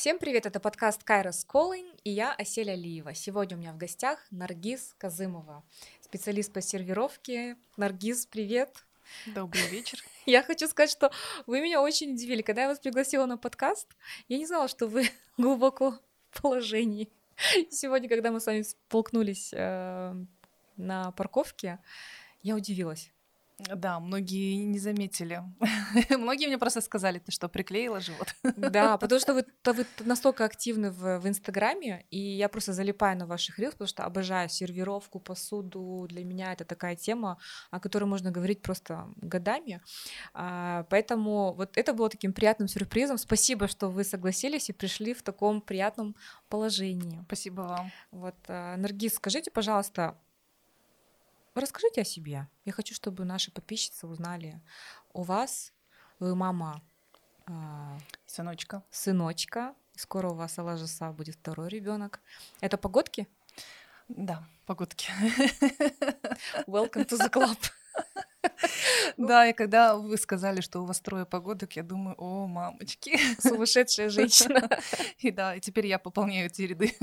Всем привет, это подкаст Кайрос Calling и я Аселя Алиева. Сегодня у меня в гостях Наргиз Казымова, специалист по сервировке. Наргиз, привет! Добрый вечер. Я хочу сказать, что вы меня очень удивили. Когда я вас пригласила на подкаст, я не знала, что вы глубоко в положении. Сегодня, когда мы с вами столкнулись э, на парковке, я удивилась. Да, многие не заметили. многие мне просто сказали, ты что, приклеила живот? да, потому что вы, то вы настолько активны в, в Инстаграме, и я просто залипаю на ваших рилс, потому что обожаю сервировку, посуду. Для меня это такая тема, о которой можно говорить просто годами. А, поэтому вот это было таким приятным сюрпризом. Спасибо, что вы согласились и пришли в таком приятном положении. Спасибо вам. Вот, а, Наргиз, скажите, пожалуйста, Расскажите о себе. Я хочу, чтобы наши подписчицы узнали у вас. Вы мама э, сыночка. Сыночка. Скоро у вас Алажаса будет второй ребенок. Это погодки? Да, погодки. Welcome to the club. Да, и когда вы сказали, что у вас трое погодок, я думаю, о, мамочки. Сумасшедшая женщина. И да, и теперь я пополняю эти ряды.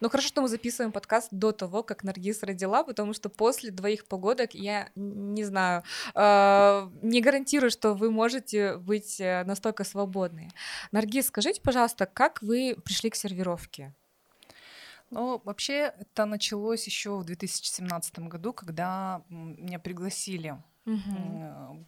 Ну хорошо, что мы записываем подкаст до того, как Наргиз родила, потому что после двоих погодок я не знаю, э, не гарантирую, что вы можете быть э, настолько свободны. Наргиз, скажите, пожалуйста, как вы пришли к сервировке? Ну, вообще, это началось еще в 2017 году, когда меня пригласили угу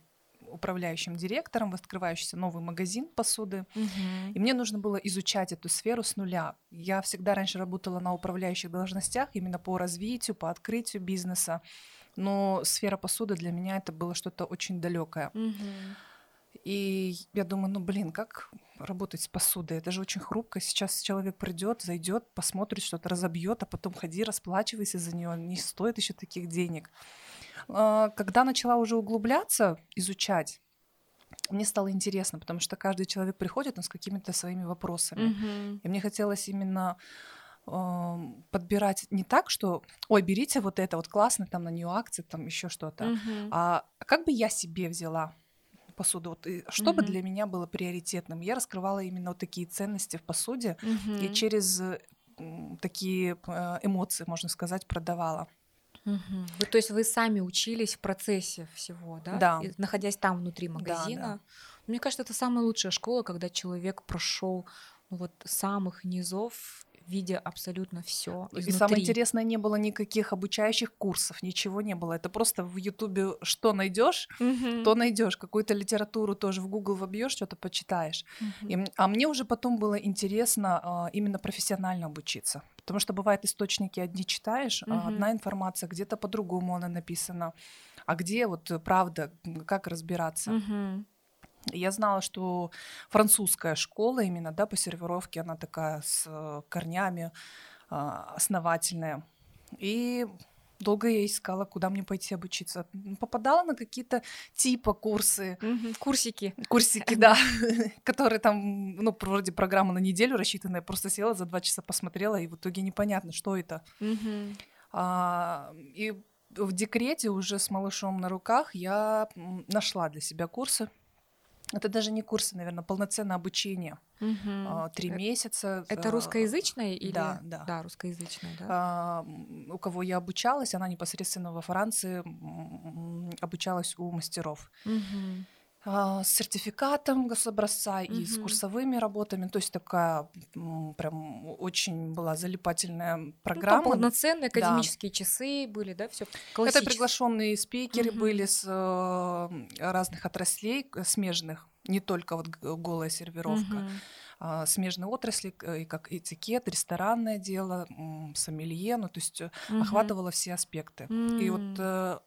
управляющим директором в открывающийся новый магазин посуды. Угу. И мне нужно было изучать эту сферу с нуля. Я всегда раньше работала на управляющих должностях именно по развитию, по открытию бизнеса. Но сфера посуды для меня это было что-то очень далекое. Угу. И я думаю, ну блин, как работать с посудой? Это же очень хрупко. Сейчас человек придет, зайдет, посмотрит, что-то разобьет, а потом ходи, расплачивайся за нее. Не стоит еще таких денег. А, когда начала уже углубляться, изучать, мне стало интересно, потому что каждый человек приходит ну, с какими-то своими вопросами. Mm-hmm. И мне хотелось именно э, подбирать не так, что, ой, берите вот это, вот классно, там на нее акции, там еще что-то, mm-hmm. а как бы я себе взяла посуду, вот, и что mm-hmm. бы для меня было приоритетным. Я раскрывала именно вот такие ценности в посуде mm-hmm. и через э, такие э, эмоции, можно сказать, продавала. Угу. Вы, то есть вы сами учились в процессе всего, да? Да. И, находясь там внутри магазина. Да, да. Мне кажется, это самая лучшая школа, когда человек прошел ну, вот самых низов видя абсолютно все. И самое интересное, не было никаких обучающих курсов, ничего не было. Это просто в Ютубе что найдешь, mm-hmm. то найдешь. Какую-то литературу тоже в Google вобьешь, что-то почитаешь. Mm-hmm. И, а мне уже потом было интересно а, именно профессионально обучиться. Потому что бывает источники одни читаешь, mm-hmm. а одна информация где-то по-другому она написана. А где вот правда, как разбираться? Mm-hmm. Я знала, что французская школа именно, да, по сервировке, она такая с э, корнями а, основательная. И долго я искала, куда мне пойти обучиться. Попадала на какие-то типа курсы. Угу, курсики. Курсики, да. Которые там, ну, вроде программа на неделю рассчитанная. Просто села за два часа, посмотрела, и в итоге непонятно, что это. А, и в декрете уже с малышом на руках я нашла для себя курсы это даже не курсы, наверное, полноценное обучение. Угу. Три э, месяца. Это русскоязычное или? Да, да. Да, русскоязычное, да. А, у кого я обучалась, она непосредственно во Франции обучалась у мастеров. Угу. А, с сертификатом гособразца угу. и с курсовыми работами. То есть такая прям очень была залипательная ну, программа. Ну, полноценные академические да. часы были, да, все Это приглашенные спикеры угу. были с э, разных отраслей смежных, не только вот голая сервировка. А, смежные отрасли, как этикет, ресторанное дело, сомелье, ну то есть угу. охватывало все аспекты. Mm. И вот э,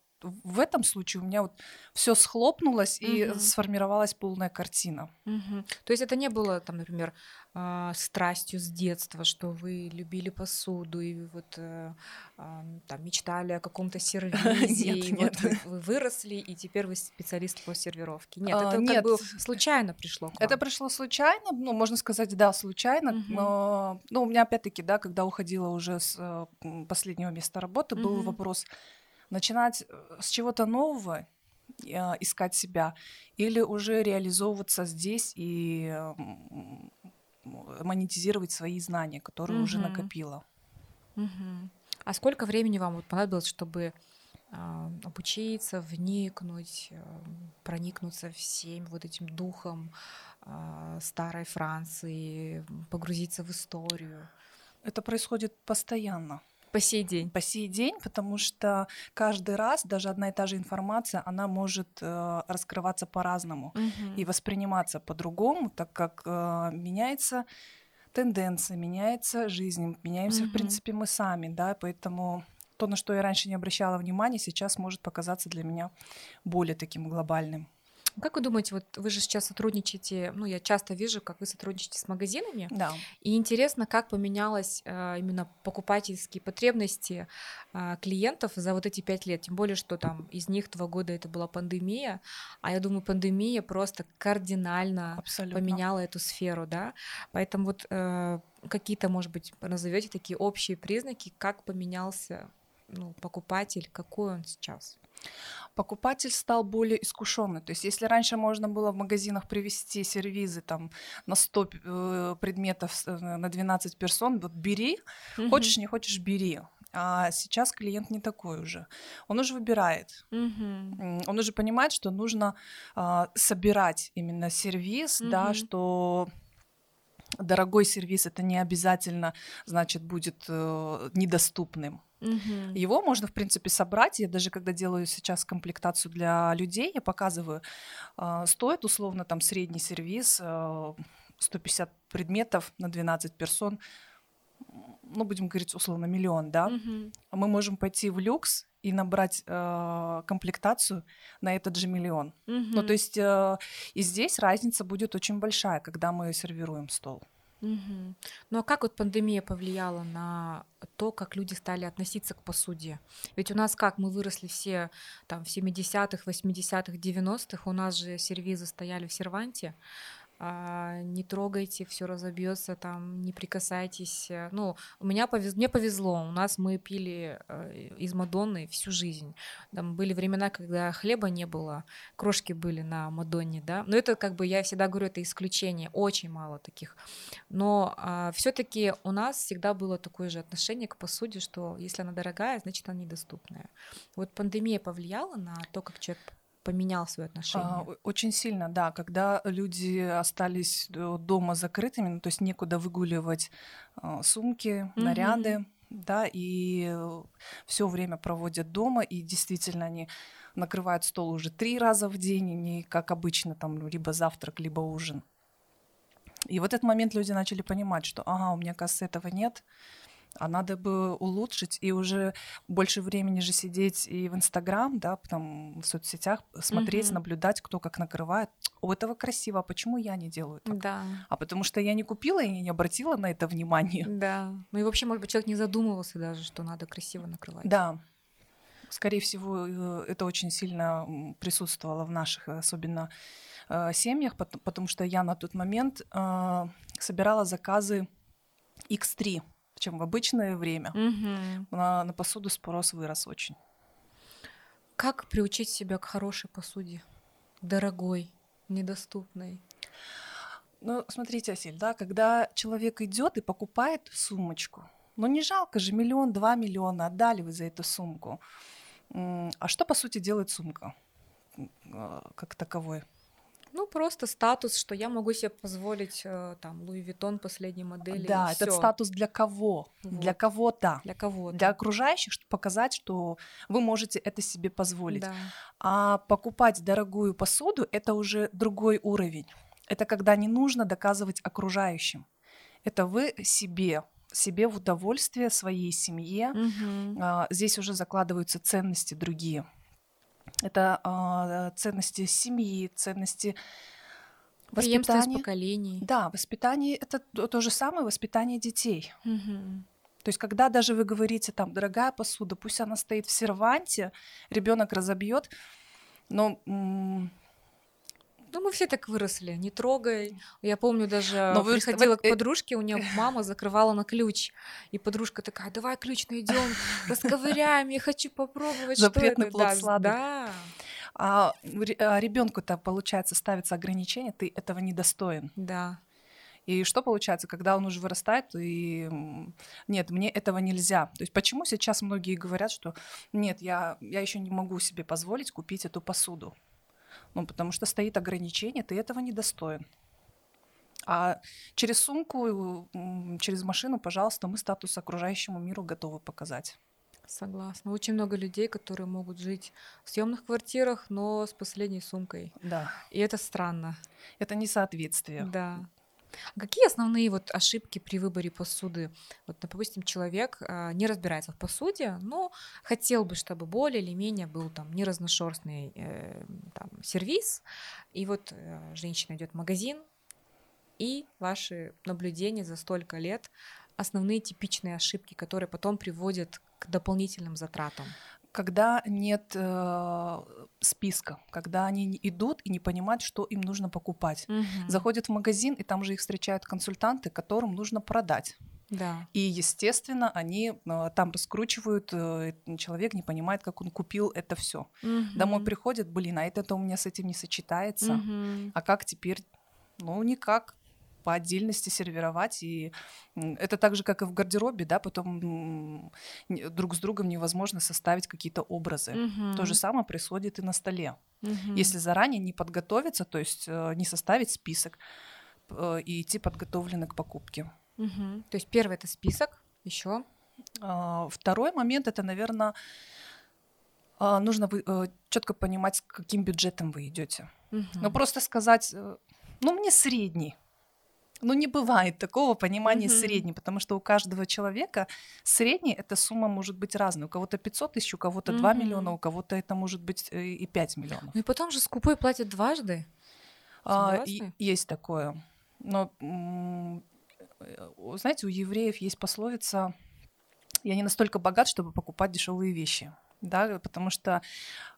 в этом случае у меня вот все схлопнулось угу. и сформировалась полная картина. Угу. То есть это не было, там, например, э, страстью с детства, что вы любили посуду и вот э, э, там мечтали о каком-то сервизе, и вот вы, вы выросли и теперь вы специалист по сервировке. Нет, это а, как бы случайно пришло. Это пришло случайно, ну можно сказать, да, случайно. Угу. Но, ну у меня опять-таки, да, когда уходила уже с э, последнего места работы, угу. был вопрос начинать э, с чего-то нового, а, искать себя, или уже реализовываться здесь и монетизировать свои знания, которые угу. уже накопила. Угу. А сколько времени вам вот понадобилось, чтобы э, обучиться, вникнуть, э, проникнуться всем вот этим духом э, старой Франции, погрузиться в историю? Это происходит постоянно. По сей день. По сей день, потому что каждый раз даже одна и та же информация, она может э, раскрываться по-разному угу. и восприниматься по-другому, так как э, меняется тенденция, меняется жизнь, меняемся, угу. в принципе, мы сами, да, поэтому то, на что я раньше не обращала внимания, сейчас может показаться для меня более таким глобальным. Как вы думаете, вот вы же сейчас сотрудничаете, ну, я часто вижу, как вы сотрудничаете с магазинами. Да. И интересно, как поменялось э, именно покупательские потребности э, клиентов за вот эти пять лет. Тем более, что там из них два года это была пандемия, а я думаю, пандемия просто кардинально Абсолютно. поменяла эту сферу, да. Поэтому вот э, какие-то, может быть, назовете такие общие признаки, как поменялся ну, покупатель, какой он сейчас? покупатель стал более искушенный. То есть если раньше можно было в магазинах привезти сервизы там, на 100 э, предметов э, на 12 персон, вот бери, угу. хочешь, не хочешь, бери. А сейчас клиент не такой уже. Он уже выбирает. Угу. Он уже понимает, что нужно э, собирать именно сервис, угу. да, что дорогой сервис это не обязательно, значит, будет э, недоступным. Угу. Его можно, в принципе, собрать. Я даже когда делаю сейчас комплектацию для людей, я показываю, э, стоит условно там средний сервис э, 150 предметов на 12 персон, ну, будем говорить, условно, миллион, да, угу. мы можем пойти в люкс и набрать э, комплектацию на этот же миллион. Угу. Ну, то есть э, и здесь разница будет очень большая, когда мы сервируем стол. Угу. Ну а как вот пандемия повлияла на то, как люди стали относиться к посуде? Ведь у нас как, мы выросли все там в 70-х, 80-х, 90-х, у нас же сервизы стояли в серванте, а, не трогайте, все разобьется, там, не прикасайтесь. Ну, у меня повез... мне повезло, у нас мы пили э, из Мадонны всю жизнь. Там были времена, когда хлеба не было, крошки были на Мадонне, да. Но это как бы, я всегда говорю, это исключение, очень мало таких. Но а, все-таки у нас всегда было такое же отношение к посуде, что если она дорогая, значит она недоступная. Вот пандемия повлияла на то, как человек поменял свое отношение? А, очень сильно, да. Когда люди остались э, дома закрытыми, ну, то есть некуда выгуливать а, сумки, mm-hmm. наряды, да, и все время проводят дома, и действительно они накрывают стол уже три раза в день, не как обычно, там, либо завтрак, либо ужин. И в этот момент люди начали понимать, что, ага, у меня, кажется, этого нет, а надо бы улучшить и уже больше времени же сидеть и в Инстаграм, да, там в соцсетях смотреть, угу. наблюдать, кто как накрывает. У этого красиво, а почему я не делаю так? Да. А потому что я не купила и не обратила на это внимание. Да. Ну и вообще, может быть, человек не задумывался даже, что надо красиво накрывать. Да. Скорее всего, э, это очень сильно присутствовало в наших, особенно э, семьях, потому что я на тот момент э, собирала заказы X3 чем в обычное время. Угу. На, на посуду спрос вырос очень. Как приучить себя к хорошей посуде? Дорогой, недоступной? Ну, смотрите, Асиль, да, когда человек идет и покупает сумочку, ну не жалко же, миллион, два миллиона отдали вы за эту сумку. А что, по сути, делает сумка а, как таковой? Ну, просто статус, что я могу себе позволить э, там Луи Виттон последней модели. Да, этот всё. статус для кого? Вот. Для кого-то. Для кого-то. Для окружающих, чтобы показать, что вы можете это себе позволить. Да. А покупать дорогую посуду это уже другой уровень. Это когда не нужно доказывать окружающим. Это вы себе себе в удовольствие своей семье. Угу. А, здесь уже закладываются ценности другие. Это э, ценности семьи, ценности воспитания. поколений. Да, воспитание это то, то же самое воспитание детей. Угу. То есть, когда даже вы говорите, там, дорогая посуда, пусть она стоит в серванте, ребенок разобьет, но ну, мы все так выросли, не трогай. Я помню, даже Но вы приходила к э, подружке, у нее мама закрывала на ключ. И подружка такая, давай ключ найдем, расковыряем, я хочу попробовать, Запретный что это. плод сладок. Да. А, а ребенку-то, получается, ставится ограничение, ты этого недостоин. Да. И что получается, когда он уже вырастает, и нет, мне этого нельзя. То есть почему сейчас многие говорят, что нет, я, я еще не могу себе позволить купить эту посуду? Ну, потому что стоит ограничение, ты этого не достоин. А через сумку, через машину, пожалуйста, мы статус окружающему миру готовы показать. Согласна. Очень много людей, которые могут жить в съемных квартирах, но с последней сумкой. Да. И это странно. Это несоответствие. Да. А какие основные вот ошибки при выборе посуды? Вот, допустим, человек э, не разбирается в посуде, но хотел бы, чтобы более или менее был там не разношерстный э, там, сервис, и вот э, женщина идет в магазин, и ваши наблюдения за столько лет основные типичные ошибки, которые потом приводят к дополнительным затратам? Когда нет э, списка, когда они идут и не понимают, что им нужно покупать. Угу. Заходят в магазин, и там же их встречают консультанты, которым нужно продать. Да. И, естественно, они э, там раскручивают, э, человек не понимает, как он купил это все. Угу. Домой приходит, блин, а это у меня с этим не сочетается. Угу. А как теперь? Ну, никак по отдельности сервировать. И это так же, как и в гардеробе, да, потом друг с другом невозможно составить какие-то образы. Угу. То же самое происходит и на столе. Угу. Если заранее не подготовиться, то есть э, не составить список э, и идти подготовленный к покупке. Угу. То есть первый это список, еще. А, второй момент это, наверное, а, нужно э, четко понимать, с каким бюджетом вы идете. Угу. Но просто сказать, ну мне средний, ну, не бывает такого понимания mm-hmm. средний, потому что у каждого человека средний эта сумма может быть разной. У кого-то 500 тысяч, у кого-то mm-hmm. 2 миллиона, у кого-то это может быть э, и 5 миллионов. Ну и потом же скупой платят дважды. А, и, есть такое. Но, э, знаете, у евреев есть пословица «Я не настолько богат, чтобы покупать дешевые вещи» да, потому что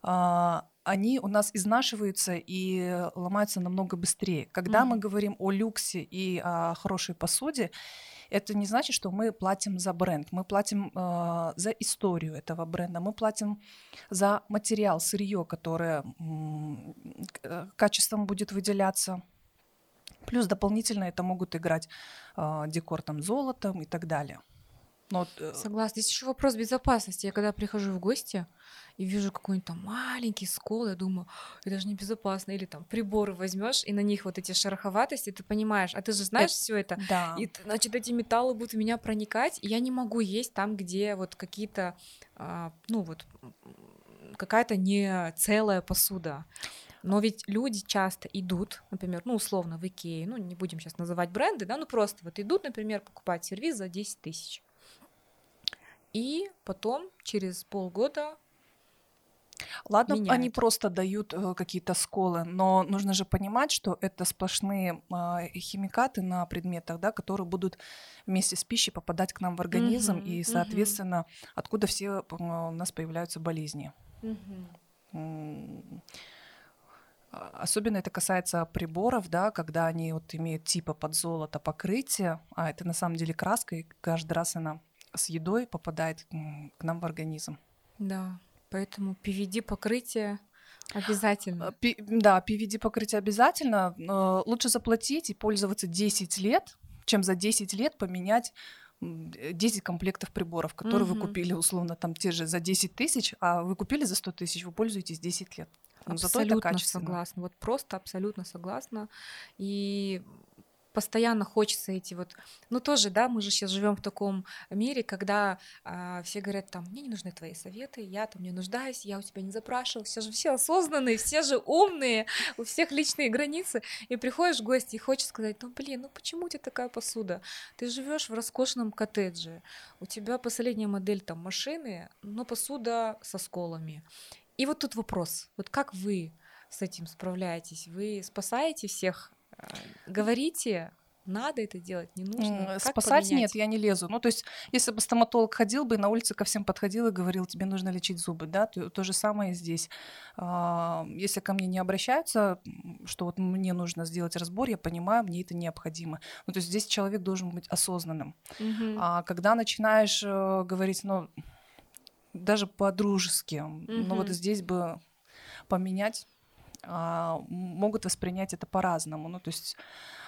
э, они у нас изнашиваются и ломаются намного быстрее. Когда mm-hmm. мы говорим о люксе и о хорошей посуде, это не значит, что мы платим за бренд, мы платим э, за историю этого бренда, мы платим за материал, сырье, которое э, качеством будет выделяться. Плюс дополнительно это могут играть э, декор там золотом и так далее. Но, э, Согласна. Здесь еще вопрос безопасности. Я когда прихожу в гости и вижу какой-нибудь там маленький скол, я думаю, это же небезопасно. Или там приборы возьмешь, и на них вот эти шероховатости, ты понимаешь, а ты же знаешь это, все это. Да. И, значит, эти металлы будут в меня проникать, и я не могу есть там, где вот какие-то, а, ну вот, какая-то не целая посуда. Но ведь люди часто идут, например, ну, условно, в Икее, ну, не будем сейчас называть бренды, да, ну, просто вот идут, например, покупать сервис за 10 тысяч. И потом, через полгода, Ладно, меняют. они просто дают э, какие-то сколы, но нужно же понимать, что это сплошные э, химикаты на предметах, да, которые будут вместе с пищей попадать к нам в организм, угу, и, соответственно, угу. откуда все у нас появляются болезни. Угу. Особенно это касается приборов, да, когда они вот имеют типа под золото покрытие, а это на самом деле краска, и каждый раз она с едой попадает к нам в организм. Да, поэтому PVD покрытие обязательно. Пи, да, PVD покрытие обязательно. Лучше заплатить и пользоваться 10 лет, чем за 10 лет поменять 10 комплектов приборов, которые угу. вы купили условно там те же за 10 тысяч, а вы купили за 100 тысяч, вы пользуетесь 10 лет. Но абсолютно зато это согласна. Вот просто абсолютно согласна. И постоянно хочется эти вот, ну тоже, да, мы же сейчас живем в таком мире, когда э, все говорят там, мне не нужны твои советы, я там не нуждаюсь, я у тебя не запрашивал, все же все осознанные, все же умные, у всех личные границы, и приходишь в гости и хочешь сказать, ну блин, ну почему у тебя такая посуда? Ты живешь в роскошном коттедже, у тебя последняя модель там машины, но посуда со сколами. И вот тут вопрос, вот как вы с этим справляетесь? Вы спасаете всех говорите, надо это делать, не нужно. Спасать нет, я не лезу. Ну, то есть, если бы стоматолог ходил бы, на улице ко всем подходил и говорил, тебе нужно лечить зубы, да, то, то же самое здесь. А, если ко мне не обращаются, что вот мне нужно сделать разбор, я понимаю, мне это необходимо. Ну, то есть здесь человек должен быть осознанным. Угу. А когда начинаешь э, говорить, ну, даже по-дружески, угу. ну, вот здесь бы поменять могут воспринять это по-разному. Ну, то есть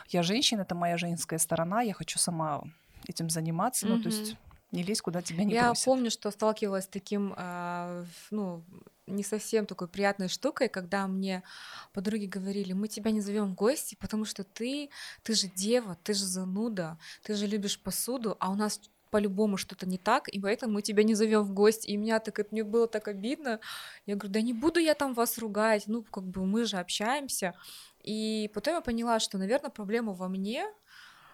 я женщина, это моя женская сторона, я хочу сама этим заниматься, mm-hmm. ну, то есть не лезь, куда тебя не Я просят. помню, что сталкивалась с таким, э, ну, не совсем такой приятной штукой, когда мне подруги говорили, мы тебя не зовем в гости, потому что ты, ты же дева, ты же зануда, ты же любишь посуду, а у нас по-любому что-то не так, и поэтому мы тебя не зовем в гости. И меня так это мне было так обидно. Я говорю, да не буду я там вас ругать, ну как бы мы же общаемся. И потом я поняла, что, наверное, проблема во мне,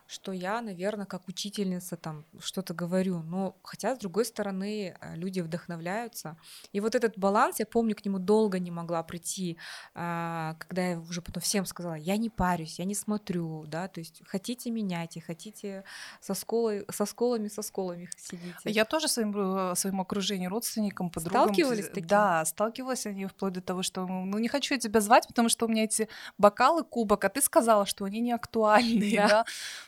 что я, наверное, как учительница там что-то говорю, но хотя, с другой стороны, э, люди вдохновляются. И вот этот баланс, я помню, к нему долго не могла прийти, а, когда я уже потом всем сказала, я не парюсь, я не смотрю, да, то есть хотите меняйте, хотите со, сколой, со сколами, со сколами сидите. Я тоже своим, э, своему окружению, родственникам, подругам... Сталкивались с таким? Да, сталкивалась они вплоть до того, что, ну, не хочу я тебя звать, потому что у меня эти бокалы, кубок, а ты сказала, что они не актуальные, да? да?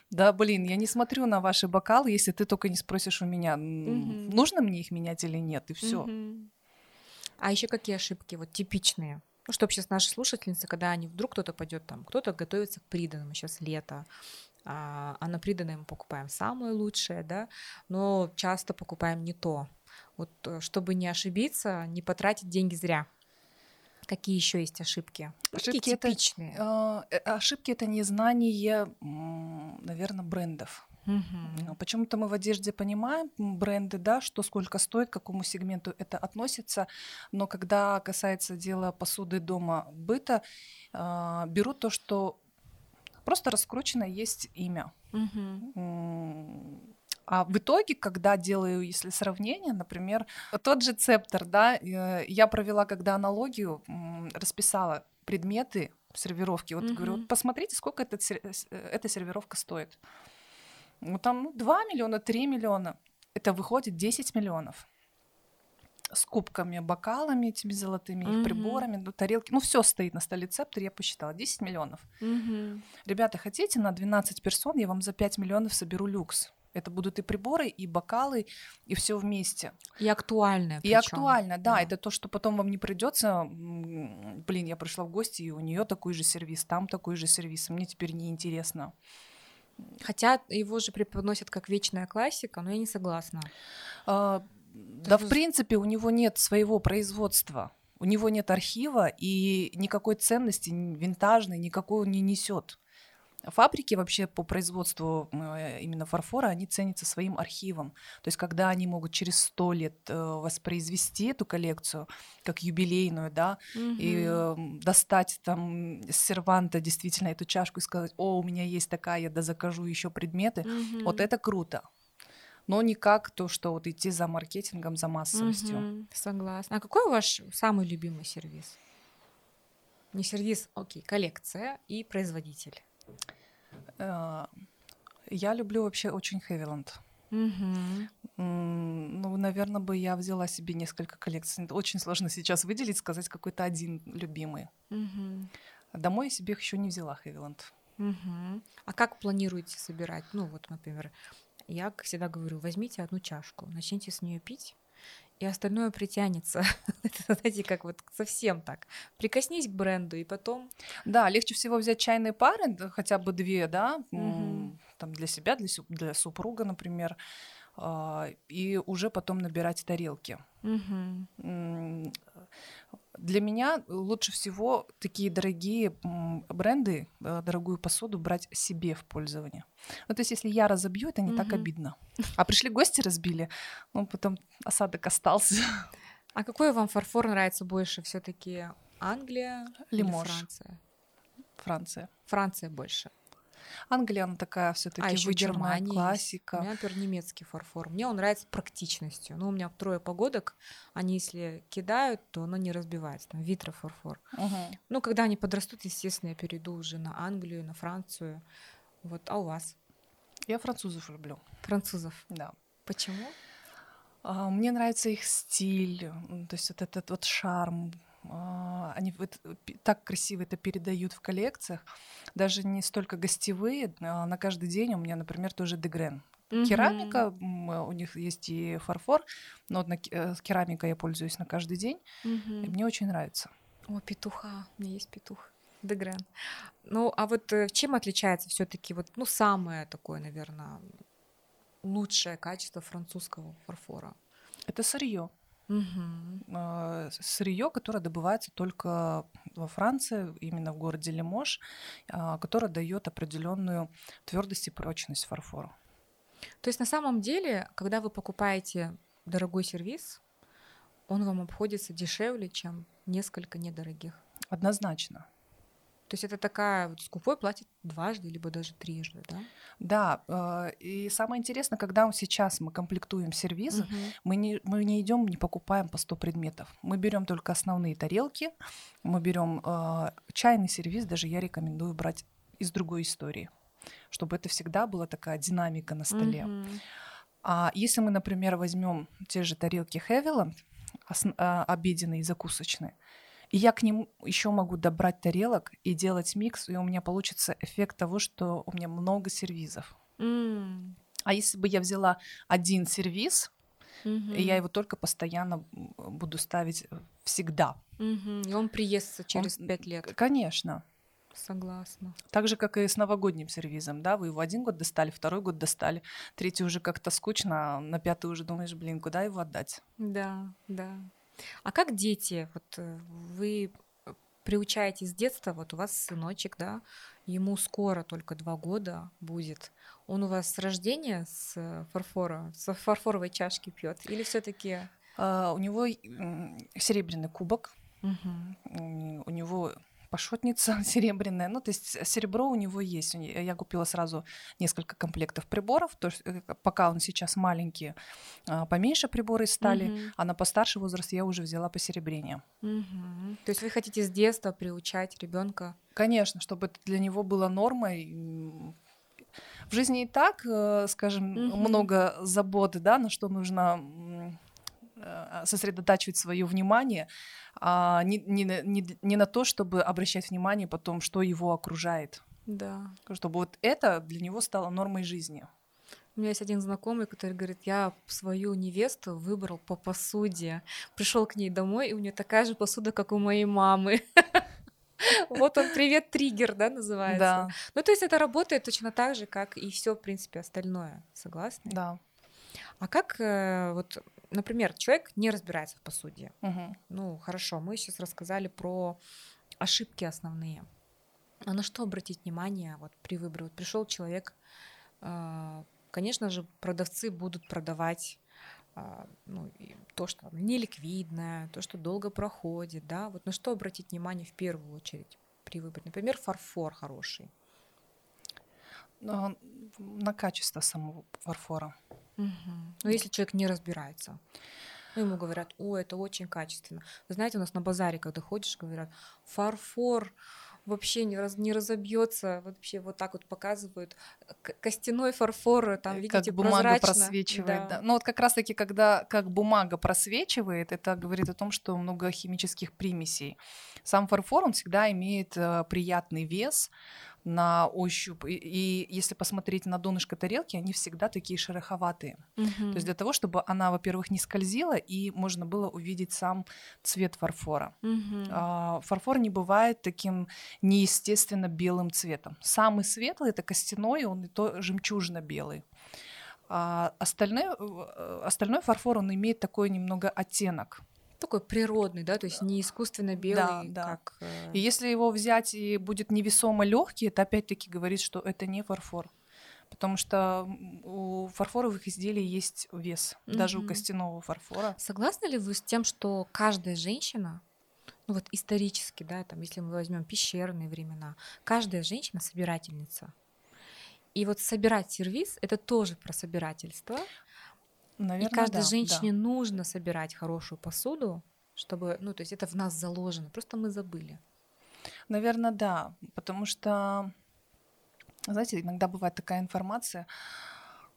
Да, блин, я не смотрю на ваши бокалы, если ты только не спросишь у меня, угу. нужно мне их менять или нет, и все. Угу. А еще какие ошибки вот типичные? Ну, чтобы сейчас наши слушательницы, когда они вдруг кто-то пойдет там, кто-то готовится к приданному, сейчас лето, а, а на приданное мы покупаем самое лучшее, да, но часто покупаем не то. Вот э, чтобы не ошибиться, не потратить деньги зря. Какие еще есть ошибки? Ошибки это, типичные. А, э, ошибки это незнание, наверное, брендов. Угу. Почему-то мы в одежде понимаем бренды, да, что сколько стоит, к какому сегменту это относится, но когда касается дела посуды дома быта, э, берут то, что просто раскручено есть имя. Угу. А в итоге, когда делаю, если сравнение, например, тот же цептор, да, э, я провела когда аналогию, расписала предметы сервировки. Вот mm-hmm. говорю, вот посмотрите, сколько этот, э, эта сервировка стоит. Ну там ну, 2 миллиона, 3 миллиона. Это выходит 10 миллионов с кубками, бокалами этими золотыми, mm-hmm. их приборами, ну, тарелки. Ну, все стоит на столе цептор, я посчитала. 10 миллионов. Mm-hmm. Ребята, хотите на 12 персон, я вам за 5 миллионов соберу люкс. Это будут и приборы, и бокалы, и все вместе. И актуально. И актуально, да, да. Это то, что потом вам не придется. Блин, я пришла в гости, и у нее такой же сервис, там такой же сервис. Мне теперь не интересно. Хотя его же преподносят как вечная классика, но я не согласна. А, да, в принципе, у него нет своего производства. У него нет архива, и никакой ценности винтажной никакой он не несет. Фабрики вообще по производству э, именно фарфора, они ценятся своим архивом. То есть когда они могут через сто лет э, воспроизвести эту коллекцию как юбилейную, да, угу. и э, достать там с серванта действительно эту чашку и сказать, о, у меня есть такая, я да закажу еще предметы, угу. вот это круто но не как то, что вот идти за маркетингом, за массовостью. Угу, согласна. А какой ваш самый любимый сервис? Не сервис, окей, коллекция и производитель. Э, я люблю вообще очень Хевиланд. Угу. Ну, наверное, бы я взяла себе несколько коллекций. Очень сложно сейчас выделить, сказать какой-то один любимый. Угу. Домой я себе их еще не взяла, Хевиланд. Угу. А как планируете собирать? Ну, вот, например, я всегда говорю, возьмите одну чашку, начните с нее пить, и остальное притянется. Знаете, как вот совсем так. Прикоснись к бренду, и потом... Да, легче всего взять чайные пары, хотя бы две, да, угу. там для себя, для, для супруга, например, а, и уже потом набирать тарелки. Угу. Для меня лучше всего такие дорогие бренды, э, дорогую посуду брать себе в пользование. Ну, то есть, если я разобью, это не угу. так обидно. А пришли гости, разбили, ну, потом осадок остался. А какой вам фарфор нравится больше? все-таки Англия Лимож. или Франция? Франция. Франция больше. Англия, она такая все-таки а еще Германия классика. У меня, например, немецкий фарфор. Мне он нравится практичностью. Ну, у меня трое погодок, они если кидают, то оно не разбивается. Там витро фарфор. Угу. Ну, когда они подрастут, естественно, я перейду уже на Англию, на Францию. Вот, а у вас? Я французов люблю. Французов? Да. Почему? А, мне нравится их стиль, то есть вот этот вот шарм, а, они так красиво это передают в коллекциях, даже не столько гостевые, а на каждый день у меня, например, тоже дегрен. Mm-hmm. Керамика, у них есть и фарфор, но на э, керамика я пользуюсь на каждый день, mm-hmm. и мне очень нравится. О, петуха, у меня есть петух. Дегрен. Ну, а вот э, чем отличается все-таки вот, ну, самое такое, наверное, лучшее качество французского фарфора? Это сырье. Угу. Сырье, которое добывается только во Франции, именно в городе Лимож, а, которое дает определенную твердость и прочность фарфору. То есть на самом деле, когда вы покупаете дорогой сервис, он вам обходится дешевле, чем несколько недорогих. Однозначно. То есть это такая вот скупой платит дважды, либо даже трижды, да? Да, э, и самое интересное, когда сейчас мы комплектуем сервизы, угу. мы, не, мы не идем, не покупаем по 100 предметов. Мы берем только основные тарелки, мы берем э, чайный сервиз, даже я рекомендую брать из другой истории, чтобы это всегда была такая динамика на столе. Угу. А если мы, например, возьмем те же тарелки Хевиланд, а, обеденные и закусочные, и я к ним еще могу добрать тарелок и делать микс, и у меня получится эффект того, что у меня много сервизов. Mm. А если бы я взяла один сервиз, mm-hmm. и я его только постоянно буду ставить всегда. Mm-hmm. И он приестся через пять лет. Конечно. Согласна. Так же, как и с новогодним сервизом, да, вы его один год достали, второй год достали, третий уже как-то скучно, а на пятый уже думаешь, блин, куда его отдать? Да, да. А как дети? Вот э, вы приучаете с детства, вот у вас сыночек, да, ему скоро только два года будет. Он у вас с рождения с фарфора, с фарфоровой чашки пьет? Или все-таки? Uh, у него серебряный кубок, uh-huh. у него пашотница серебряная. Ну, то есть серебро у него есть. Я купила сразу несколько комплектов приборов. То есть, э, пока он сейчас маленький, а, поменьше приборы стали, угу. а на постарший возраст я уже взяла посеребрение. Угу. То есть вы хотите с детства приучать ребенка? Конечно, чтобы это для него было нормой. В жизни и так, э, скажем, угу. много заботы, да, на что нужно э, сосредотачивать свое внимание а не, не, не, не на то, чтобы обращать внимание потом, что его окружает. Да. Чтобы вот это для него стало нормой жизни. У меня есть один знакомый, который говорит, я свою невесту выбрал по посуде. Пришел к ней домой, и у нее такая же посуда, как у моей мамы. Вот он, привет, триггер, да, называется. Да. Ну, то есть это работает точно так же, как и все, в принципе, остальное. Согласны? Да. А как э, вот например, человек не разбирается в посуде. Угу. Ну, хорошо, мы сейчас рассказали про ошибки основные. А на что обратить внимание вот при выборе? Вот пришел человек, э, конечно же, продавцы будут продавать э, ну, то, что неликвидное, то, что долго проходит, да, вот на что обратить внимание в первую очередь при выборе? Например, фарфор хороший. На, на качество самого фарфора. Угу. Ну, если человек не разбирается. Ну, ему говорят, о, это очень качественно. Вы знаете, у нас на базаре, когда ходишь, говорят, фарфор вообще не, раз, не разобьется, вообще вот так вот показывают. Костяной фарфор, там, э, видите, как бумага просвечивает. Да. Да. Ну вот как раз-таки, когда как бумага просвечивает, это говорит о том, что много химических примесей. Сам фарфор, он всегда имеет э, приятный вес, на ощупь. И, и если посмотреть на донышко тарелки, они всегда такие шероховатые. Угу. То есть для того, чтобы она, во-первых, не скользила, и можно было увидеть сам цвет фарфора. Угу. А, фарфор не бывает таким неестественно белым цветом. Самый светлый это костяной, он и то жемчужно-белый. А остальной, э, остальной фарфор, он имеет такой немного оттенок такой природный, да, то есть не искусственно белый, да, да. как. Э... И если его взять и будет невесомо легкий, это опять-таки говорит, что это не фарфор. Потому что у фарфоровых изделий есть вес, mm-hmm. даже у костяного фарфора. Согласны ли вы с тем, что каждая женщина, ну вот исторически, да, там, если мы возьмем пещерные времена, каждая женщина собирательница. И вот собирать сервис это тоже про собирательство. Наверное, и каждой да, женщине да. нужно собирать хорошую посуду, чтобы, ну, то есть это в нас заложено, просто мы забыли. Наверное, да, потому что, знаете, иногда бывает такая информация,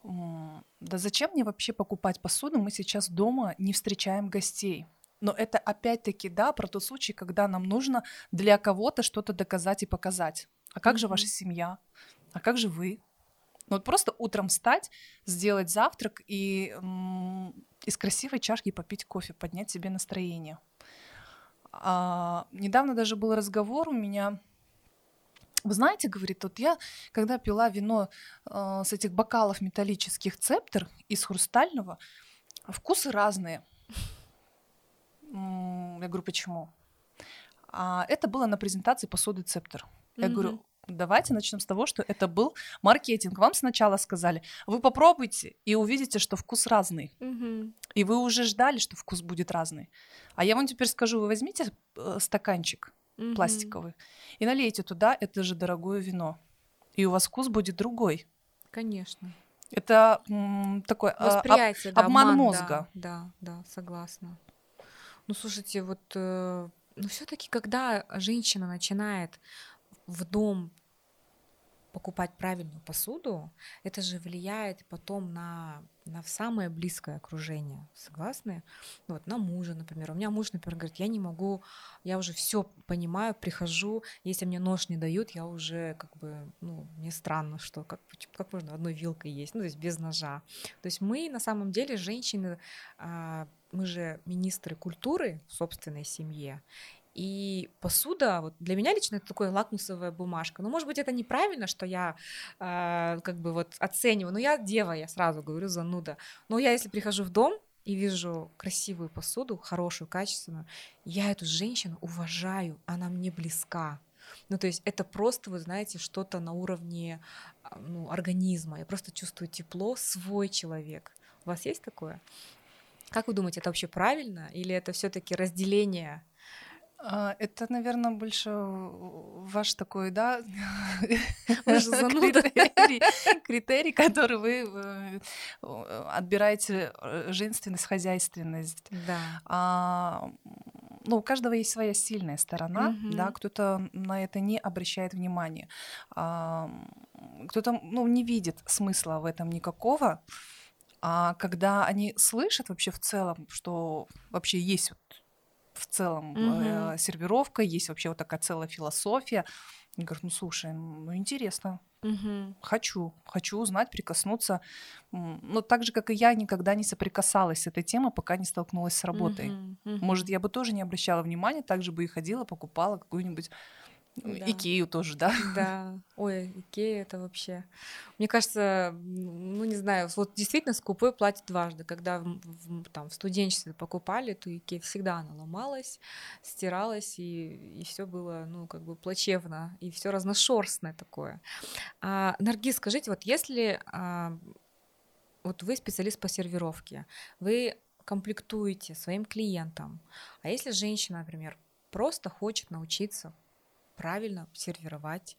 да зачем мне вообще покупать посуду, мы сейчас дома не встречаем гостей. Но это опять-таки, да, про тот случай, когда нам нужно для кого-то что-то доказать и показать. А как mm-hmm. же ваша семья? А как же вы? Ну вот просто утром встать, сделать завтрак и из красивой чашки попить кофе, поднять себе настроение. А, недавно даже был разговор у меня вы знаете, говорит, вот я, когда пила вино э, с этих бокалов металлических цептер из хрустального, вкусы разные. Я говорю, почему? А это было на презентации посуды цептер. Я mm-hmm. говорю, давайте начнем с того, что это был маркетинг. Вам сначала сказали, вы попробуйте и увидите, что вкус разный. Mm-hmm. И вы уже ждали, что вкус будет разный. А я вам теперь скажу, вы возьмите э, стаканчик mm-hmm. пластиковый и налейте туда это же дорогое вино. И у вас вкус будет другой. Конечно. Это м, такой а, Восприятие, об, да, обман, обман мозга. Да, да, да, согласна. Ну, слушайте, вот, э, ну, все-таки, когда женщина начинает в дом покупать правильную посуду, это же влияет потом на, на самое близкое окружение. Согласны? Вот на мужа, например. У меня муж, например, говорит, я не могу, я уже все понимаю, прихожу, если мне нож не дают, я уже как бы, ну, мне странно, что как, как можно одной вилкой есть, ну, то есть без ножа. То есть мы на самом деле, женщины, а, мы же министры культуры в собственной семье, и посуда, вот для меня лично это такая лакмусовая бумажка. Ну, может быть, это неправильно, что я э, как бы вот оцениваю. Но я дева, я сразу говорю, зануда. Но я, если прихожу в дом и вижу красивую посуду, хорошую, качественную, я эту женщину уважаю, она мне близка. Ну, то есть это просто, вы знаете, что-то на уровне а, ну, организма. Я просто чувствую тепло, свой человек. У вас есть такое? Как вы думаете, это вообще правильно? Или это все-таки разделение это, наверное, больше ваш такой, да, критерий, критерий, который вы э, отбираете э, женственность, хозяйственность. Да. А, ну, у каждого есть своя сильная сторона, mm-hmm. да, кто-то на это не обращает внимания, а, кто-то, ну, не видит смысла в этом никакого, а когда они слышат вообще в целом, что вообще есть в целом угу. э, сервировка, есть вообще вот такая целая философия. Я говорю, ну слушай, ну интересно, угу. хочу, хочу узнать, прикоснуться. Но так же, как и я, никогда не соприкасалась с этой темой, пока не столкнулась с работой. Угу. Угу. Может, я бы тоже не обращала внимания, так же бы и ходила, покупала какую-нибудь да. Икею тоже, да? Да. Ой, Икея это вообще... Мне кажется, ну не знаю, вот действительно скупой платит дважды. Когда в, в, там, в студенчестве покупали, то Икея всегда она ломалась, стиралась, и, и все было, ну, как бы плачевно, и все разношерстное такое. А, Наргиз, скажите, вот если а, вот вы специалист по сервировке, вы комплектуете своим клиентам, а если женщина, например, просто хочет научиться правильно сервировать,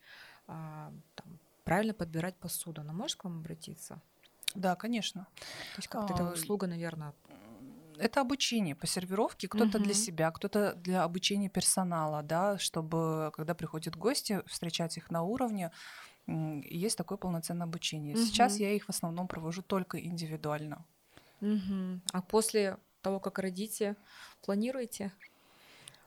а, там, правильно подбирать посуду. Она может к вам обратиться? Да, конечно. То есть как-то а, это услуга, наверное. Это обучение по сервировке, кто-то угу. для себя, кто-то для обучения персонала, да, чтобы когда приходят гости, встречать их на уровне, есть такое полноценное обучение. Угу. Сейчас я их в основном провожу только индивидуально. Угу. А после того, как родите, планируете?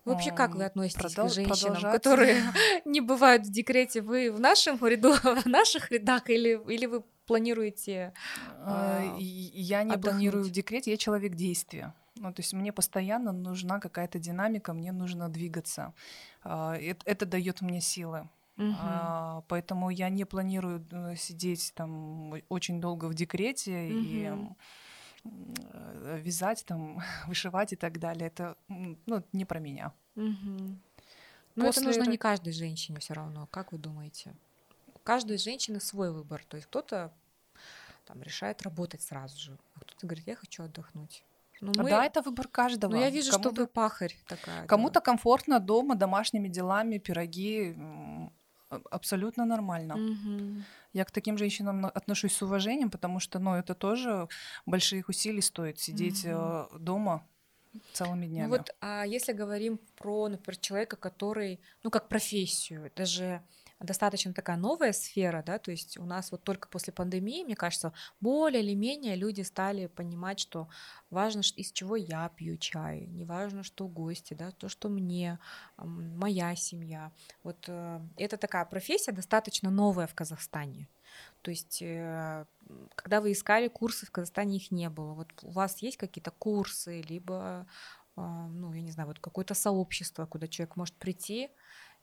Вообще, как вы относитесь Продол- к женщинам, которые не бывают в декрете? Вы в нашем ряду, в наших рядах, или, или вы планируете? Э, я не отдохнуть? планирую в декрете, я человек действия. Ну, то есть мне постоянно нужна какая-то динамика, мне нужно двигаться. А, это, это дает мне силы. Угу. А, поэтому я не планирую э, сидеть там очень долго в декрете угу. и Э, вязать, там, вышивать и так далее. Это ну, не про меня. Угу. Но После это нужно не каждой женщине все равно. Как вы думаете? У каждой женщины свой выбор. То есть кто-то там решает работать сразу же, а кто-то говорит, я хочу отдохнуть. Ну, мы... Да, это выбор каждого. Но я вижу, кому-то... что вы пахарь такая. Кому-то да. комфортно дома, домашними делами, пироги. Абсолютно нормально. Угу. Я к таким женщинам отношусь с уважением, потому что, ну, это тоже больших усилий стоит сидеть угу. дома целыми днями. Ну вот, а если говорим про, например, человека, который, ну, как профессию, это же достаточно такая новая сфера, да, то есть у нас вот только после пандемии, мне кажется, более или менее люди стали понимать, что важно, из чего я пью чай, не важно, что гости, да, то, что мне, моя семья. Вот э, это такая профессия достаточно новая в Казахстане. То есть, э, когда вы искали курсы в Казахстане, их не было. Вот у вас есть какие-то курсы, либо, а, ну, я не знаю, вот какое-то сообщество, куда человек может прийти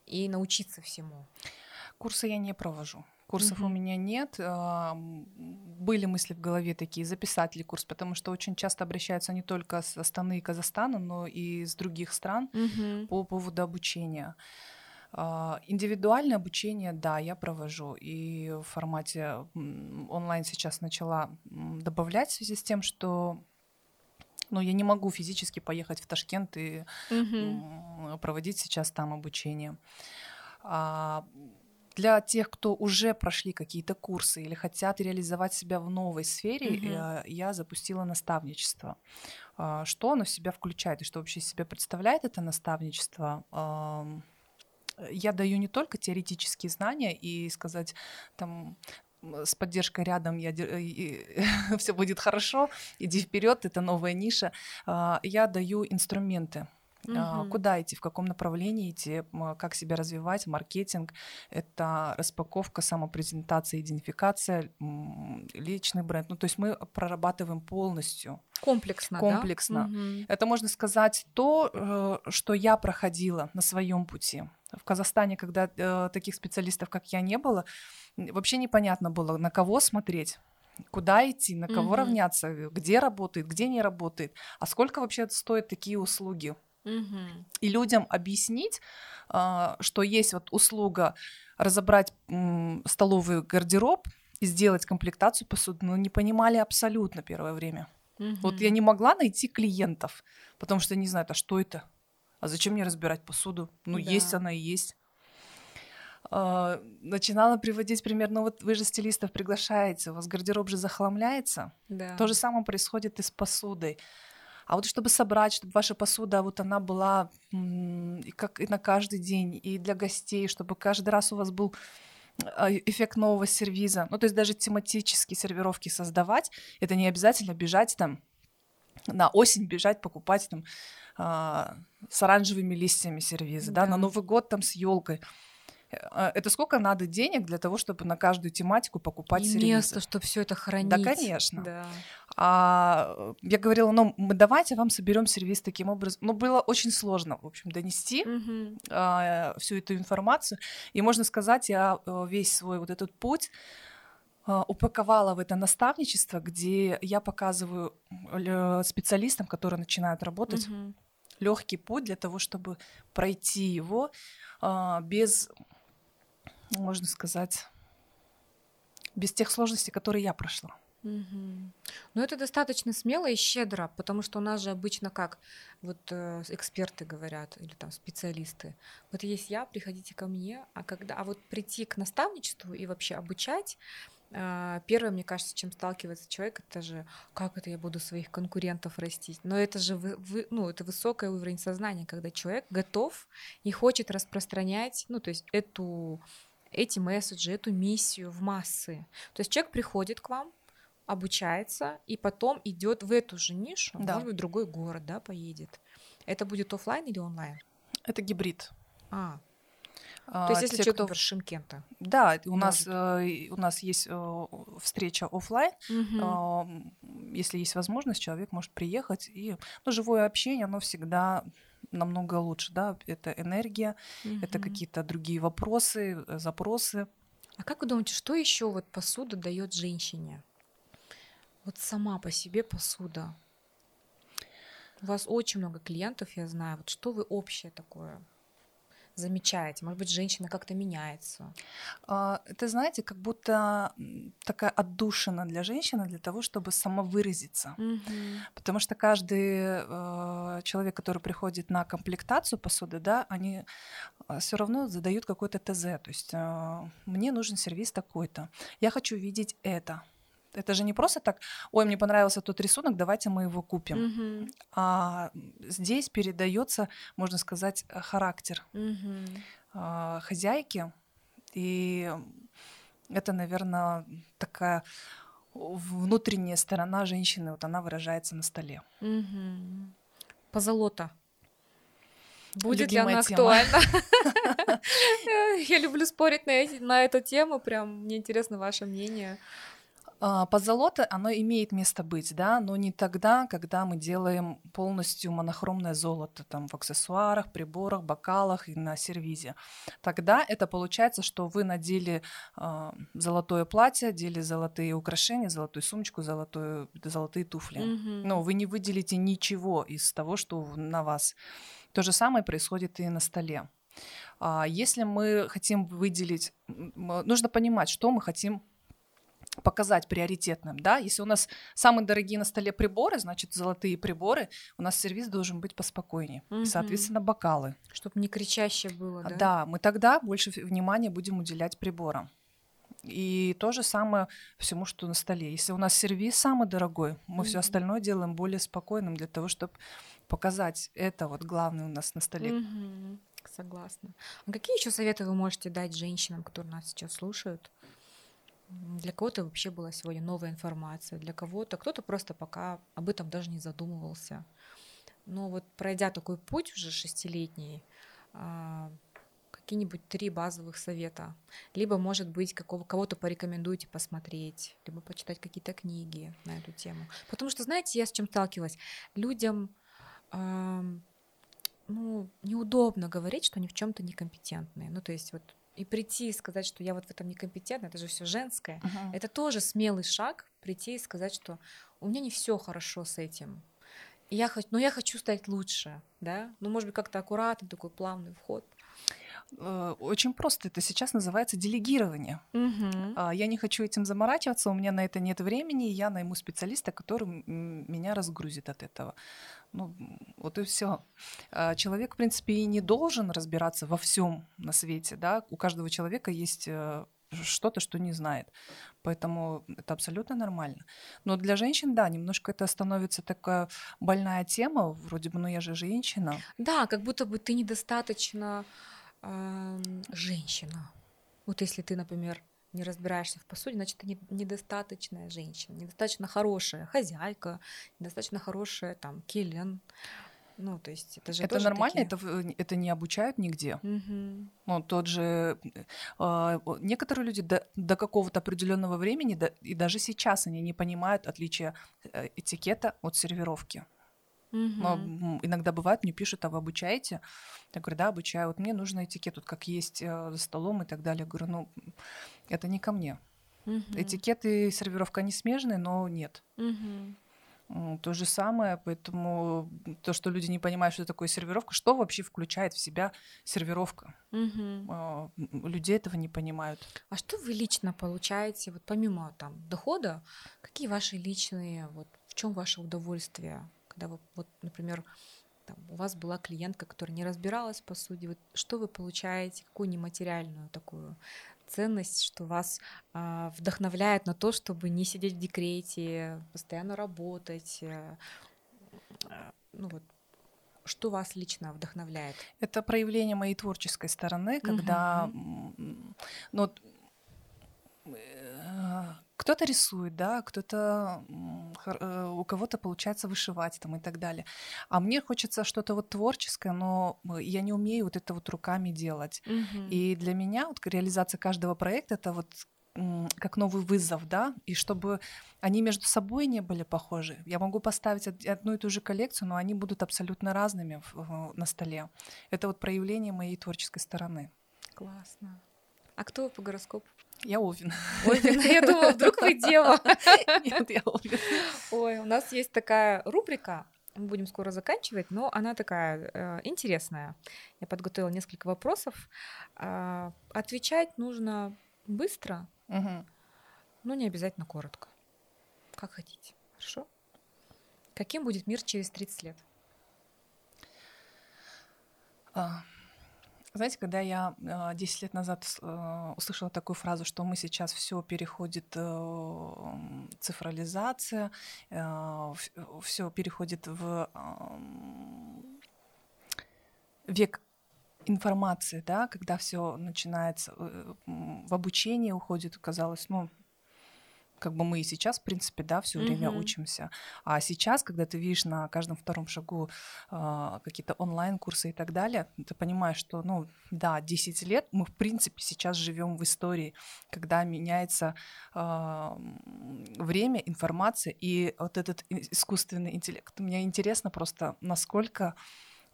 и научиться всему? Курсы я не провожу. Курсов угу. у меня нет. Были мысли в голове такие, записать ли курс, потому что очень часто обращаются не только с Астаны и Казахстана, но и с других стран угу. по поводу обучения. А, индивидуальное обучение, да, я провожу. И в формате онлайн сейчас начала добавлять в связи с тем, что ну, я не могу физически поехать в Ташкент и угу. проводить сейчас там обучение. Для тех, кто уже прошли какие-то курсы или хотят реализовать себя в новой сфере, mm-hmm. я запустила наставничество. А, что оно в себя включает и что вообще из себя представляет это наставничество? Я даю не только теоретические знания и сказать там с поддержкой рядом я, все будет хорошо, иди вперед, это новая ниша. А, я даю инструменты Угу. Куда идти, в каком направлении идти, как себя развивать, маркетинг, это распаковка, самопрезентация, идентификация, личный бренд. Ну, то есть мы прорабатываем полностью. Комплексно, Комплексно. Да? Угу. Это можно сказать то, э, что я проходила на своем пути. В Казахстане, когда э, таких специалистов, как я, не было, вообще непонятно было, на кого смотреть куда идти, на кого угу. равняться, где работает, где не работает, а сколько вообще стоят такие услуги. Угу. И людям объяснить, а, что есть вот услуга разобрать столовый гардероб и сделать комплектацию посуды, но не понимали абсолютно первое время. Угу. Вот я не могла найти клиентов, потому что не знаю, а что это? А зачем мне разбирать посуду? Ну, да. есть она и есть. Uh, начинала приводить пример, ну вот вы же стилистов приглашаете, у вас гардероб же захламляется. Да. То же самое происходит и с посудой. А вот чтобы собрать, чтобы ваша посуда, вот она была и как и на каждый день, и для гостей, чтобы каждый раз у вас был а, эффект нового сервиза. Ну, то есть даже тематические сервировки создавать, это не обязательно бежать там на осень бежать, покупать там а, с оранжевыми листьями сервизы, да. да, на Новый год там с елкой. А, это сколько надо денег для того, чтобы на каждую тематику покупать и место, чтобы все это хранить. Да, конечно. Да. А, я говорила, ну, мы давайте вам соберем сервис таким образом. Но было очень сложно, в общем, донести угу. а, всю эту информацию. И можно сказать, я э, весь свой вот этот путь а, упаковала в это наставничество, где я показываю специалистам, которые начинают работать, угу. легкий путь для того, чтобы пройти его а, без можно сказать, без тех сложностей, которые я прошла. Угу. Ну, это достаточно смело и щедро, потому что у нас же обычно как вот э, эксперты говорят или там специалисты. Вот есть я, приходите ко мне, а когда, а вот прийти к наставничеству и вообще обучать, э, первое, мне кажется, чем сталкивается человек, это же как это я буду своих конкурентов растить. Но это же вы, вы, ну это высокий уровень сознания, когда человек готов и хочет распространять, ну то есть эту эти месседжи, эту миссию в массы. То есть человек приходит к вам, обучается, и потом идет в эту же нишу, да. может быть, в другой город, да, поедет. Это будет офлайн или онлайн? Это гибрид. А, а, то есть, если те, человек, кто... например, Шимкента. Да, у нас, э, у нас есть э, встреча офлайн. Угу. Э, если есть возможность, человек может приехать. И ну, живое общение, оно всегда намного лучше, да, это энергия, угу. это какие-то другие вопросы, э, запросы. А как вы думаете, что еще вот посуда дает женщине? Вот сама по себе посуда. У вас очень много клиентов, я знаю. Вот что вы общее такое замечаете? Может быть, женщина как-то меняется? А, это, знаете, как будто такая отдушина для женщины для того, чтобы самовыразиться. Угу. Потому что каждый э, человек, который приходит на комплектацию посуды, да, они а, все равно задают какой-то ТЗ. То есть мне нужен сервис такой-то. Я хочу видеть это. Это же не просто так, ой, мне понравился тот рисунок, давайте мы его купим. Угу. А здесь передается, можно сказать, характер угу. хозяйки. И это, наверное, такая внутренняя сторона женщины, вот она выражается на столе. Угу. Позолота. Будет Любимая ли она актуальна? Я люблю спорить на, эти, на эту тему, прям мне интересно ваше мнение. А, Позолота, оно имеет место быть, да, но не тогда, когда мы делаем полностью монохромное золото там в аксессуарах, приборах, бокалах и на сервизе. Тогда это получается, что вы надели э, золотое платье, одели золотые украшения, золотую сумочку, золотую, золотые туфли. Mm-hmm. Но вы не выделите ничего из того, что на вас. То же самое происходит и на столе. А если мы хотим выделить, нужно понимать, что мы хотим показать приоритетным, да, если у нас самые дорогие на столе приборы, значит, золотые приборы, у нас сервис должен быть поспокойнее, угу. и, соответственно, бокалы. Чтобы не кричаще было, да? Да, мы тогда больше внимания будем уделять приборам. И то же самое всему, что на столе. Если у нас сервис самый дорогой, мы mm все остальное делаем более спокойным для того, чтобы показать это вот главное у нас на столе. mm Согласна. А какие еще советы вы можете дать женщинам, которые нас сейчас слушают? Для кого-то вообще была сегодня новая информация, для кого-то кто-то просто пока об этом даже не задумывался. Но вот пройдя такой путь уже шестилетний, а, какие-нибудь три базовых совета. Либо, может быть, какого, кого-то порекомендуйте посмотреть, либо почитать какие-то книги на эту тему. Потому что, знаете, я с чем сталкивалась? Людям ну, неудобно говорить, что они в чем-то некомпетентные. Ну, то есть вот и прийти и сказать, что я вот в этом некомпетентна, это же все женское. Uh-huh. Это тоже смелый шаг прийти и сказать, что у меня не все хорошо с этим. Я хочу, но я хочу стать лучше, да. Ну, может быть, как-то аккуратный такой плавный вход. Э, очень просто. Это сейчас называется делегирование. Угу. Я не хочу этим заморачиваться, у меня на это нет времени, и я найму специалиста, который меня разгрузит от этого. Ну, вот и все. А, человек, в принципе, и не должен разбираться во всем на свете, да. У каждого человека есть э, что-то, что не знает. Поэтому это абсолютно нормально. Но для женщин, да, немножко это становится такая больная тема. Вроде бы, ну я же женщина. Да, как будто бы ты недостаточно э, женщина. Вот если ты, например, не разбираешься в посуде, значит, ты недостаточная женщина, недостаточно хорошая хозяйка, недостаточно хорошая там келен. Ну, то есть это же это нормально, такие... это это не обучают нигде. Угу. Ну, тот же э, некоторые люди до, до какого-то определенного времени, да, и даже сейчас они не понимают отличия э, этикета от сервировки. Но иногда бывает, мне пишут, а вы обучаете? Я говорю, да, обучаю. Вот мне нужно этикет, вот как есть э, за столом и так далее. Я говорю, ну, это не ко мне. Угу. Этикет и сервировка не смежные, но нет. Угу. То же самое, поэтому то, что люди не понимают, что такое сервировка, что вообще включает в себя сервировка. Угу. Люди этого не понимают. А что вы лично получаете, вот помимо там дохода, какие ваши личные, вот в чем ваше удовольствие когда вы, вот, например, там, у вас была клиентка, которая не разбиралась в посуде, вот, что вы получаете, какую нематериальную такую ценность, что вас э, вдохновляет на то, чтобы не сидеть в декрете, постоянно работать, э, ну вот, что вас лично вдохновляет? Это проявление моей творческой стороны, когда, угу. ну, кто-то рисует, да, кто-то э, у кого-то получается вышивать там и так далее. А мне хочется что-то вот творческое, но я не умею вот это вот руками делать. Угу. И для меня вот реализация каждого проекта это вот как новый вызов, да, и чтобы они между собой не были похожи. Я могу поставить одну и ту же коллекцию, но они будут абсолютно разными на столе. Это вот проявление моей творческой стороны. Классно. А кто по гороскопу? Я Овен. Овен. Я думала, вдруг вы дева. Нет, я Овен. Ой, у нас есть такая рубрика, мы будем скоро заканчивать, но она такая э, интересная. Я подготовила несколько вопросов. Э, отвечать нужно быстро, угу. но не обязательно коротко. Как хотите. Хорошо? Каким будет мир через 30 лет? А, знаете, когда я 10 а, лет назад а, услышала такую фразу, что мы сейчас все переходит э, цифрализация, э, все переходит в век информации, да, когда все начинается э, в обучении уходит, казалось, ну, как бы мы и сейчас, в принципе, да, все время mm-hmm. учимся. А сейчас, когда ты видишь на каждом втором шагу э, какие-то онлайн-курсы и так далее, ты понимаешь, что, ну, да, 10 лет мы, в принципе, сейчас живем в истории, когда меняется э, время, информация и вот этот искусственный интеллект. Мне интересно просто, насколько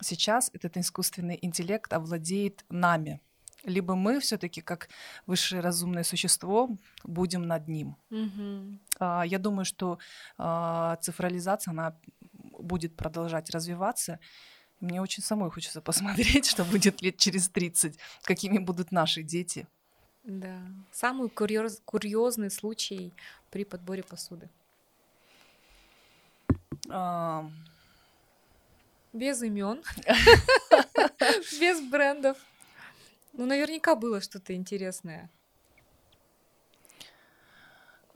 сейчас этот искусственный интеллект овладеет нами, либо мы все-таки как высшее разумное существо будем над ним. Mm-hmm. Я думаю, что а, цифрализация она будет продолжать развиваться. Мне очень самой хочется посмотреть, что будет лет через 30, какими будут наши дети. Да. Самый курьез, курьезный случай при подборе посуды. А... Без имен, без брендов. Ну, наверняка было что-то интересное.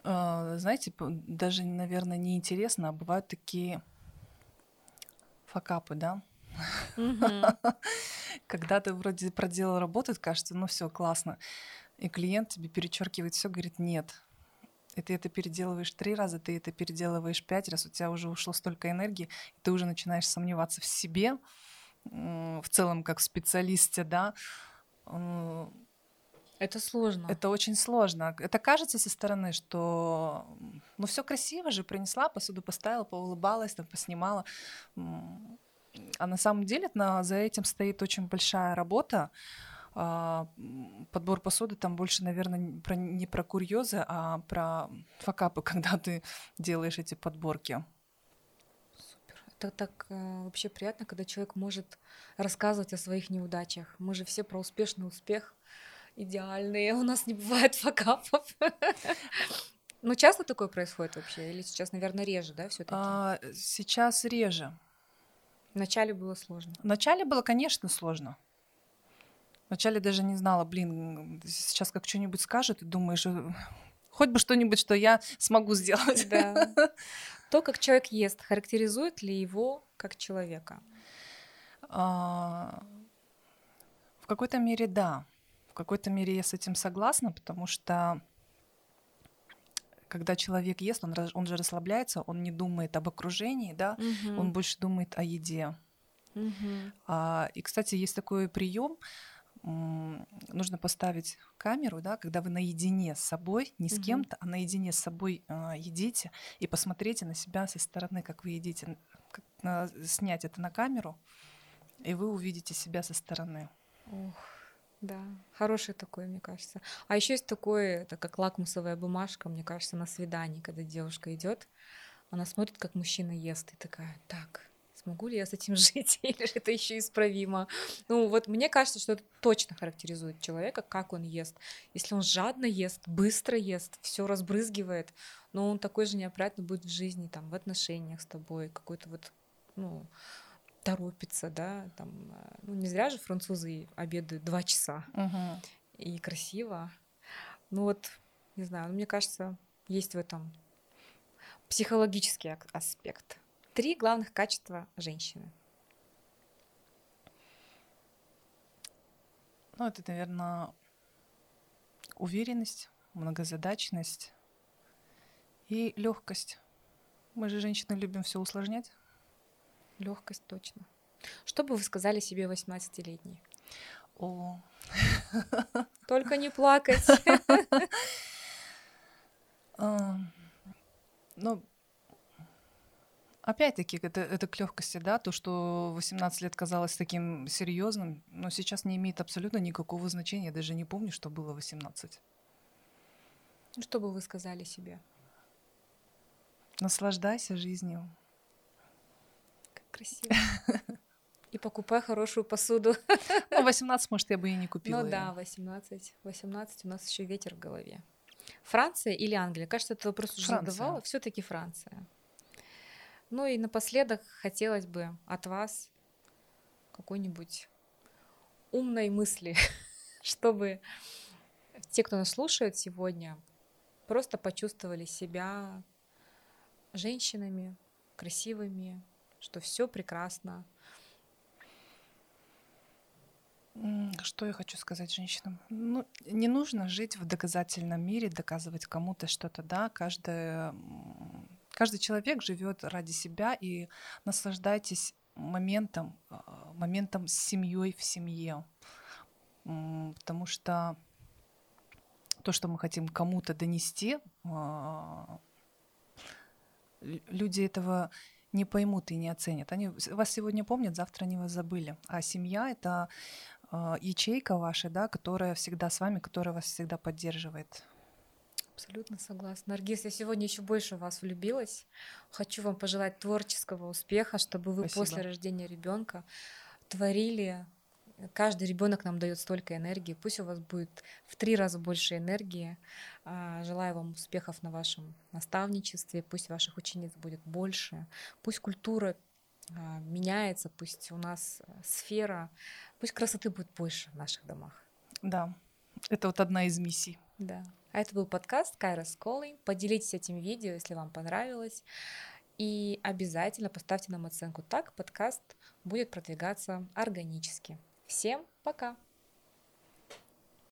А, знаете, даже, наверное, не интересно, а бывают такие факапы, да? Когда ты вроде проделал работу, кажется, ну все классно. И клиент тебе перечеркивает все, говорит, нет. И ты это переделываешь три раза, ты это переделываешь пять раз, у тебя уже ушло столько энергии, и ты уже начинаешь сомневаться в себе, в целом как специалисте, да, это сложно. Это очень сложно. Это кажется со стороны, что ну все красиво же, принесла, посуду поставила, поулыбалась, там, поснимала. А на самом деле на, за этим стоит очень большая работа. А, подбор посуды там больше, наверное, про, не про курьезы, а про факапы, когда ты делаешь эти подборки. Это так э, вообще приятно, когда человек может рассказывать о своих неудачах. Мы же все про успешный успех, идеальные, у нас не бывает факапов. Ну, часто такое происходит вообще? Или сейчас, наверное, реже, да, все таки а, Сейчас реже. Вначале было сложно. Вначале было, конечно, сложно. Вначале даже не знала, блин, сейчас как что-нибудь скажет, и думаешь, э, хоть бы что-нибудь, что я смогу сделать. Да. То, как человек ест, характеризует ли его как человека? А, в какой-то мере да. В какой-то мере я с этим согласна, потому что когда человек ест, он, он же расслабляется, он не думает об окружении, да, угу. он больше думает о еде. Угу. А, и, кстати, есть такой прием, нужно поставить камеру, да, когда вы наедине с собой, не с угу. кем-то, а наедине с собой э, едите, и посмотрите на себя со стороны, как вы едите, как, э, снять это на камеру, и вы увидите себя со стороны. Ох, да, хороший такой, мне кажется. А еще есть такое, это как лакмусовая бумажка, мне кажется, на свидании, когда девушка идет, она смотрит, как мужчина ест, и такая, так, смогу ли я с этим жить, или же это еще исправимо. Ну вот мне кажется, что это точно характеризует человека, как он ест. Если он жадно ест, быстро ест, все разбрызгивает, но он такой же неопрятный будет в жизни, там, в отношениях с тобой, какой-то вот, ну, торопится, да, там, э, ну не зря же французы обедают два часа угу. и красиво. Ну вот, не знаю, мне кажется, есть в этом психологический аспект. Три главных качества женщины. Ну, это, наверное, уверенность, многозадачность и легкость. Мы же женщины любим все усложнять. Легкость точно. Что бы вы сказали себе 18-летней? О. Только не плакать. Ну, Опять-таки, это, это к легкости, да, то, что 18 лет казалось таким серьезным, но сейчас не имеет абсолютно никакого значения. Я даже не помню, что было 18. Ну, что бы вы сказали себе? Наслаждайся жизнью. Как красиво. И покупай хорошую посуду. Ну, 18, может, я бы и не купила. Ну да, 18. 18 у нас еще ветер в голове. Франция или Англия? Кажется, этот вопрос уже задавала. Все-таки Франция. Ну и напоследок хотелось бы от вас какой-нибудь умной мысли, чтобы те, кто нас слушает сегодня, просто почувствовали себя женщинами, красивыми, что все прекрасно. Что я хочу сказать женщинам? Ну, не нужно жить в доказательном мире, доказывать кому-то что-то, да. Каждый, каждый человек живет ради себя и наслаждайтесь моментом, а, моментом с семьей в семье. Потому что то, что мы хотим кому-то донести, а, люди этого не поймут и не оценят. Они вас сегодня помнят, завтра они вас забыли. А семья — это э, ячейка ваша, да, которая всегда с вами, которая вас всегда поддерживает. Абсолютно согласна. Наргиз, я сегодня еще больше в вас влюбилась. Хочу вам пожелать творческого успеха, чтобы вы Спасибо. после рождения ребенка творили Каждый ребенок нам дает столько энергии. Пусть у вас будет в три раза больше энергии. А, желаю вам успехов на вашем наставничестве. Пусть ваших учениц будет больше. Пусть культура а, меняется, пусть у нас э, сфера, пусть красоты будет больше в наших домах. Да, это вот одна из миссий. Да. А это был подкаст Кайра Calling. Поделитесь этим видео, если вам понравилось. И обязательно поставьте нам оценку. Так подкаст будет продвигаться органически. Всем пока!